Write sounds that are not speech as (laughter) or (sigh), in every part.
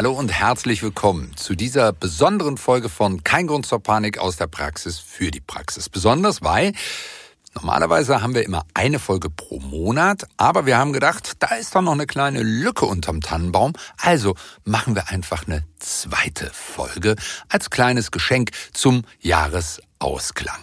Hallo und herzlich willkommen zu dieser besonderen Folge von Kein Grund zur Panik aus der Praxis für die Praxis. Besonders, weil normalerweise haben wir immer eine Folge pro Monat, aber wir haben gedacht, da ist doch noch eine kleine Lücke unterm Tannenbaum. Also machen wir einfach eine zweite Folge als kleines Geschenk zum Jahresausklang.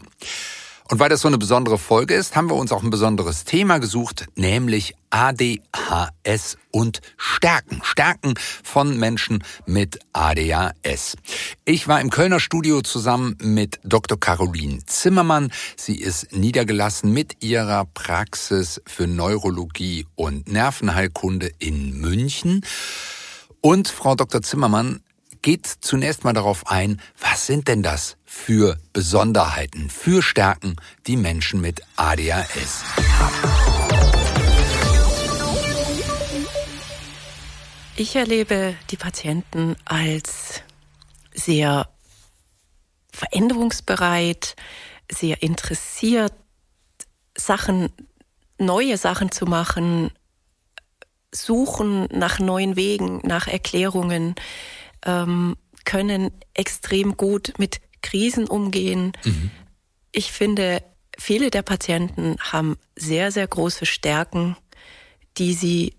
Und weil das so eine besondere Folge ist, haben wir uns auch ein besonderes Thema gesucht, nämlich ADHS und Stärken. Stärken von Menschen mit ADHS. Ich war im Kölner Studio zusammen mit Dr. Caroline Zimmermann. Sie ist niedergelassen mit ihrer Praxis für Neurologie und Nervenheilkunde in München. Und Frau Dr. Zimmermann geht zunächst mal darauf ein, was sind denn das für Besonderheiten, für Stärken, die Menschen mit ADHS haben. Ich erlebe die Patienten als sehr veränderungsbereit, sehr interessiert, Sachen, neue Sachen zu machen, suchen nach neuen Wegen, nach Erklärungen, ähm, können extrem gut mit Krisen umgehen. Mhm. Ich finde, viele der Patienten haben sehr, sehr große Stärken, die sie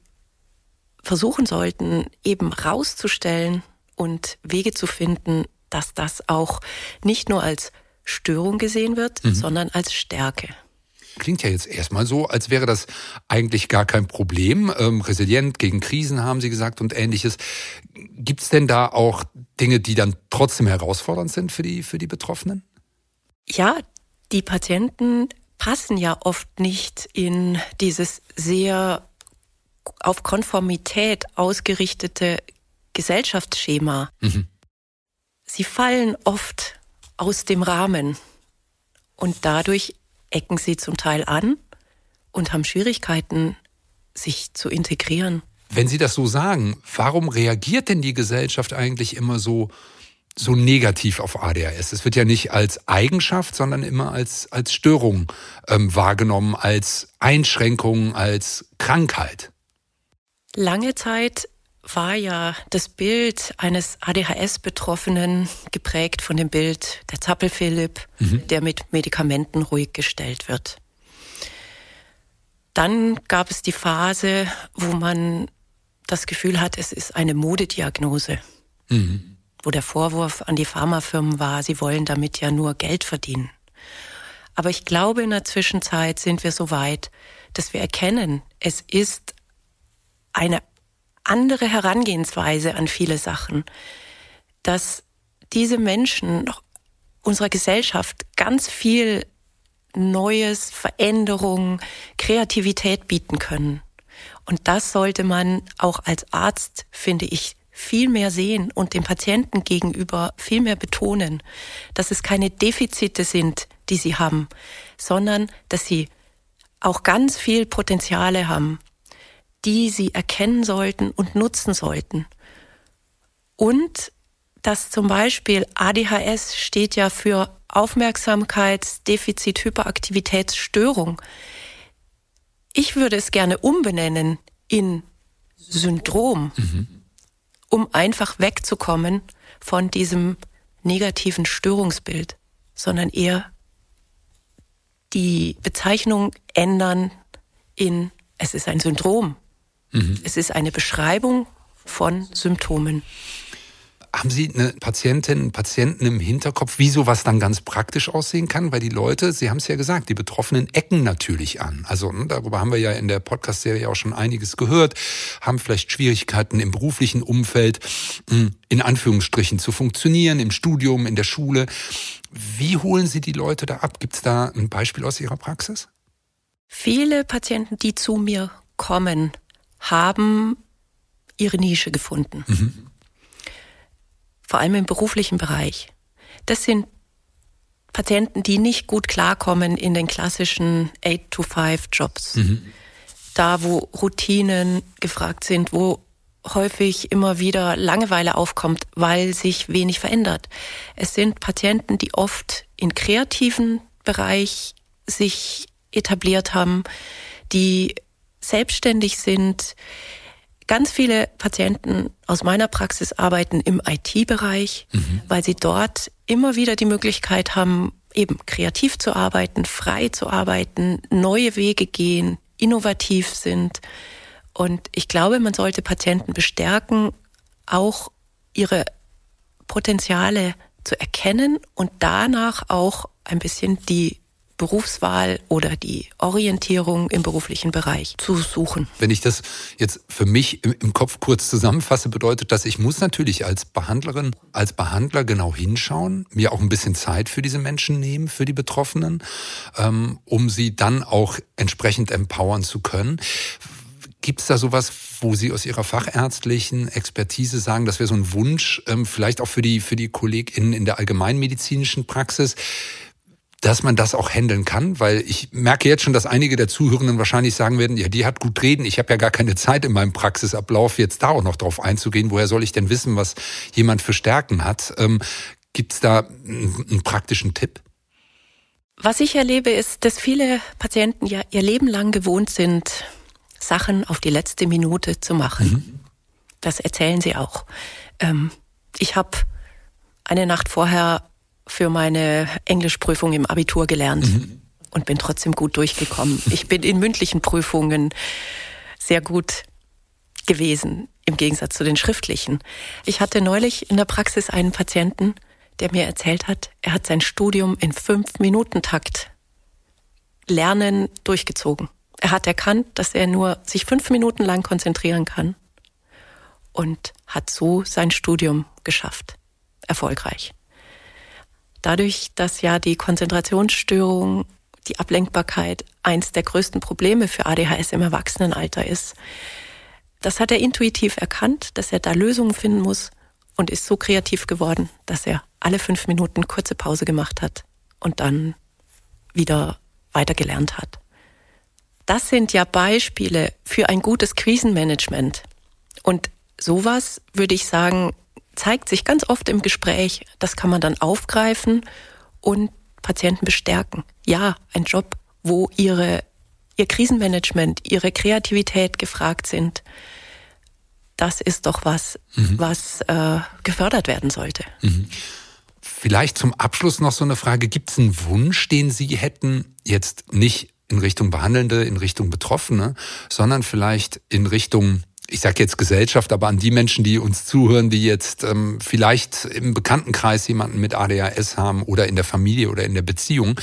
versuchen sollten, eben rauszustellen und Wege zu finden, dass das auch nicht nur als Störung gesehen wird, mhm. sondern als Stärke. Klingt ja jetzt erstmal so, als wäre das eigentlich gar kein Problem. Ähm, resilient gegen Krisen haben Sie gesagt und ähnliches. Gibt es denn da auch Dinge, die dann trotzdem herausfordernd sind für die, für die Betroffenen? Ja, die Patienten passen ja oft nicht in dieses sehr auf Konformität ausgerichtete Gesellschaftsschema. Mhm. Sie fallen oft aus dem Rahmen und dadurch ecken sie zum Teil an und haben Schwierigkeiten, sich zu integrieren. Wenn Sie das so sagen, warum reagiert denn die Gesellschaft eigentlich immer so, so negativ auf ADHS? Es wird ja nicht als Eigenschaft, sondern immer als, als Störung ähm, wahrgenommen, als Einschränkung, als Krankheit. Lange Zeit war ja das Bild eines ADHS-Betroffenen geprägt von dem Bild der Zappel-Philipp, mhm. der mit Medikamenten ruhig gestellt wird. Dann gab es die Phase, wo man das Gefühl hat, es ist eine Modediagnose, mhm. wo der Vorwurf an die Pharmafirmen war, sie wollen damit ja nur Geld verdienen. Aber ich glaube, in der Zwischenzeit sind wir so weit, dass wir erkennen, es ist eine andere Herangehensweise an viele Sachen, dass diese Menschen unserer Gesellschaft ganz viel Neues, Veränderung, Kreativität bieten können. Und das sollte man auch als Arzt, finde ich, viel mehr sehen und dem Patienten gegenüber viel mehr betonen, dass es keine Defizite sind, die sie haben, sondern dass sie auch ganz viel Potenziale haben, die sie erkennen sollten und nutzen sollten. Und dass zum Beispiel ADHS steht ja für Aufmerksamkeitsdefizit-Hyperaktivitätsstörung. Ich würde es gerne umbenennen in Syndrom, mhm. um einfach wegzukommen von diesem negativen Störungsbild, sondern eher die Bezeichnung ändern in es ist ein Syndrom. Mhm. Es ist eine Beschreibung von Symptomen. Haben Sie eine Patientin, einen Patienten im Hinterkopf, wie sowas dann ganz praktisch aussehen kann? Weil die Leute, Sie haben es ja gesagt, die Betroffenen ecken natürlich an. Also ne, darüber haben wir ja in der Podcast-Serie auch schon einiges gehört, haben vielleicht Schwierigkeiten im beruflichen Umfeld, hm, in Anführungsstrichen zu funktionieren, im Studium, in der Schule. Wie holen Sie die Leute da ab? Gibt es da ein Beispiel aus Ihrer Praxis? Viele Patienten, die zu mir kommen, haben ihre Nische gefunden. Mhm. Vor allem im beruflichen Bereich. Das sind Patienten, die nicht gut klarkommen in den klassischen 8-to-5-Jobs. Mhm. Da, wo Routinen gefragt sind, wo häufig immer wieder Langeweile aufkommt, weil sich wenig verändert. Es sind Patienten, die oft in kreativen Bereich sich etabliert haben, die selbstständig sind, Ganz viele Patienten aus meiner Praxis arbeiten im IT-Bereich, mhm. weil sie dort immer wieder die Möglichkeit haben, eben kreativ zu arbeiten, frei zu arbeiten, neue Wege gehen, innovativ sind. Und ich glaube, man sollte Patienten bestärken, auch ihre Potenziale zu erkennen und danach auch ein bisschen die Berufswahl oder die Orientierung im beruflichen Bereich zu suchen. Wenn ich das jetzt für mich im, Kopf kurz zusammenfasse, bedeutet das, ich muss natürlich als Behandlerin, als Behandler genau hinschauen, mir auch ein bisschen Zeit für diese Menschen nehmen, für die Betroffenen, ähm, um sie dann auch entsprechend empowern zu können. Gibt es da sowas, wo Sie aus Ihrer fachärztlichen Expertise sagen, das wäre so ein Wunsch, ähm, vielleicht auch für die, für die KollegInnen in der allgemeinmedizinischen Praxis, dass man das auch handeln kann, weil ich merke jetzt schon, dass einige der Zuhörenden wahrscheinlich sagen werden, ja, die hat gut reden, ich habe ja gar keine Zeit in meinem Praxisablauf, jetzt da auch noch drauf einzugehen. Woher soll ich denn wissen, was jemand für Stärken hat? Ähm, Gibt es da einen, praktischen Tipp? Was ich erlebe, ist, dass viele Patienten ja ihr Leben lang gewohnt sind, Sachen auf die letzte Minute zu machen. Mhm. Das erzählen sie auch. Ähm, ich habe eine Nacht vorher für meine Englischprüfung im Abitur gelernt mhm. und bin trotzdem gut durchgekommen. Ich bin in mündlichen Prüfungen sehr gut gewesen, im Gegensatz zu den schriftlichen. Ich hatte neulich in der Praxis einen Patienten, der mir erzählt hat, er hat sein Studium in fünf Minuten Takt Lernen durchgezogen. Er hat erkannt, dass er nur sich fünf Minuten lang konzentrieren kann und hat so sein Studium geschafft. Erfolgreich. Dadurch, dass ja die Konzentrationsstörung, die Ablenkbarkeit eins der größten Probleme für ADHS im Erwachsenenalter ist, das hat er intuitiv erkannt, dass er da Lösungen finden muss und ist so kreativ geworden, dass er alle fünf Minuten kurze Pause gemacht hat und dann wieder weitergelernt hat. Das sind ja Beispiele für ein gutes Krisenmanagement. Und sowas würde ich sagen, zeigt sich ganz oft im Gespräch. Das kann man dann aufgreifen und Patienten bestärken. Ja, ein Job, wo ihre, ihr Krisenmanagement, ihre Kreativität gefragt sind. Das ist doch was, mhm. was äh, gefördert werden sollte. Mhm. Vielleicht zum Abschluss noch so eine Frage. Gibt es einen Wunsch, den Sie hätten, jetzt nicht in Richtung Behandelnde, in Richtung Betroffene, sondern vielleicht in Richtung ich sage jetzt Gesellschaft, aber an die Menschen, die uns zuhören, die jetzt ähm, vielleicht im Bekanntenkreis jemanden mit ADHS haben oder in der Familie oder in der Beziehung.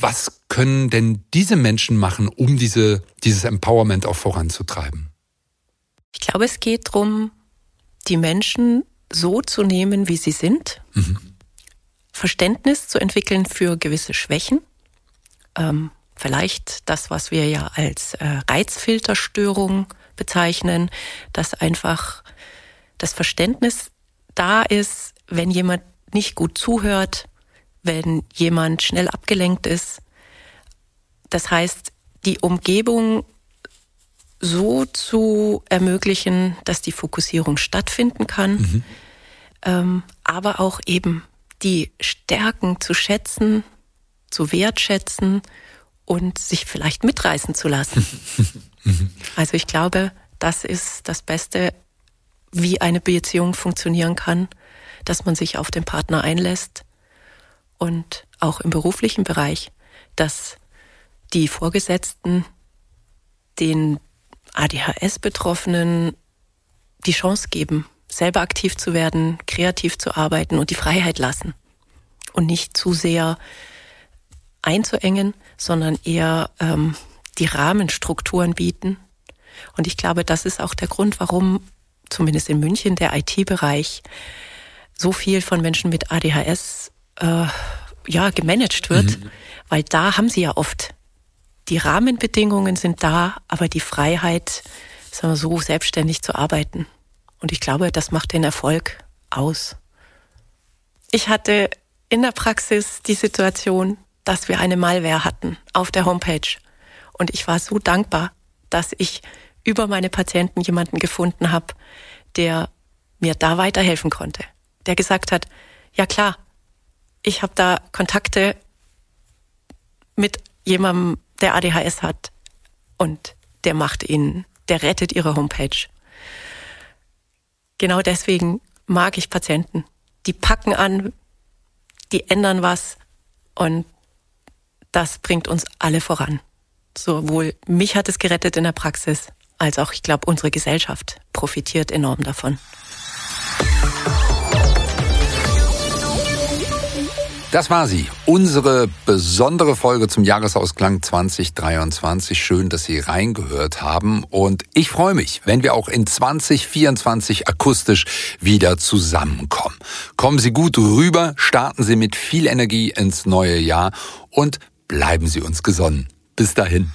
Was können denn diese Menschen machen, um diese, dieses Empowerment auch voranzutreiben? Ich glaube, es geht darum, die Menschen so zu nehmen, wie sie sind, mhm. Verständnis zu entwickeln für gewisse Schwächen, ähm, vielleicht das, was wir ja als äh, Reizfilterstörung bezeichnen, dass einfach das Verständnis da ist, wenn jemand nicht gut zuhört, wenn jemand schnell abgelenkt ist. Das heißt, die Umgebung so zu ermöglichen, dass die Fokussierung stattfinden kann, mhm. ähm, aber auch eben die Stärken zu schätzen, zu wertschätzen und sich vielleicht mitreißen zu lassen. (laughs) also ich glaube, das ist das Beste, wie eine Beziehung funktionieren kann, dass man sich auf den Partner einlässt und auch im beruflichen Bereich, dass die Vorgesetzten den ADHS-Betroffenen die Chance geben, selber aktiv zu werden, kreativ zu arbeiten und die Freiheit lassen und nicht zu sehr einzuengen, sondern eher ähm, die Rahmenstrukturen bieten. Und ich glaube, das ist auch der Grund, warum zumindest in München der IT-Bereich so viel von Menschen mit ADHS äh, ja gemanagt wird, mhm. weil da haben sie ja oft die Rahmenbedingungen sind da, aber die Freiheit, sagen wir so, selbstständig zu arbeiten. Und ich glaube, das macht den Erfolg aus. Ich hatte in der Praxis die Situation, dass wir eine Malware hatten auf der Homepage. Und ich war so dankbar, dass ich über meine Patienten jemanden gefunden habe, der mir da weiterhelfen konnte. Der gesagt hat, ja klar, ich habe da Kontakte mit jemandem, der ADHS hat und der macht ihnen, der rettet ihre Homepage. Genau deswegen mag ich Patienten. Die packen an, die ändern was und das bringt uns alle voran. Sowohl mich hat es gerettet in der Praxis, als auch, ich glaube, unsere Gesellschaft profitiert enorm davon. Das war sie, unsere besondere Folge zum Jahresausklang 2023. Schön, dass Sie reingehört haben und ich freue mich, wenn wir auch in 2024 akustisch wieder zusammenkommen. Kommen Sie gut rüber, starten Sie mit viel Energie ins neue Jahr und bleiben Sie uns gesonnen. Bis dahin.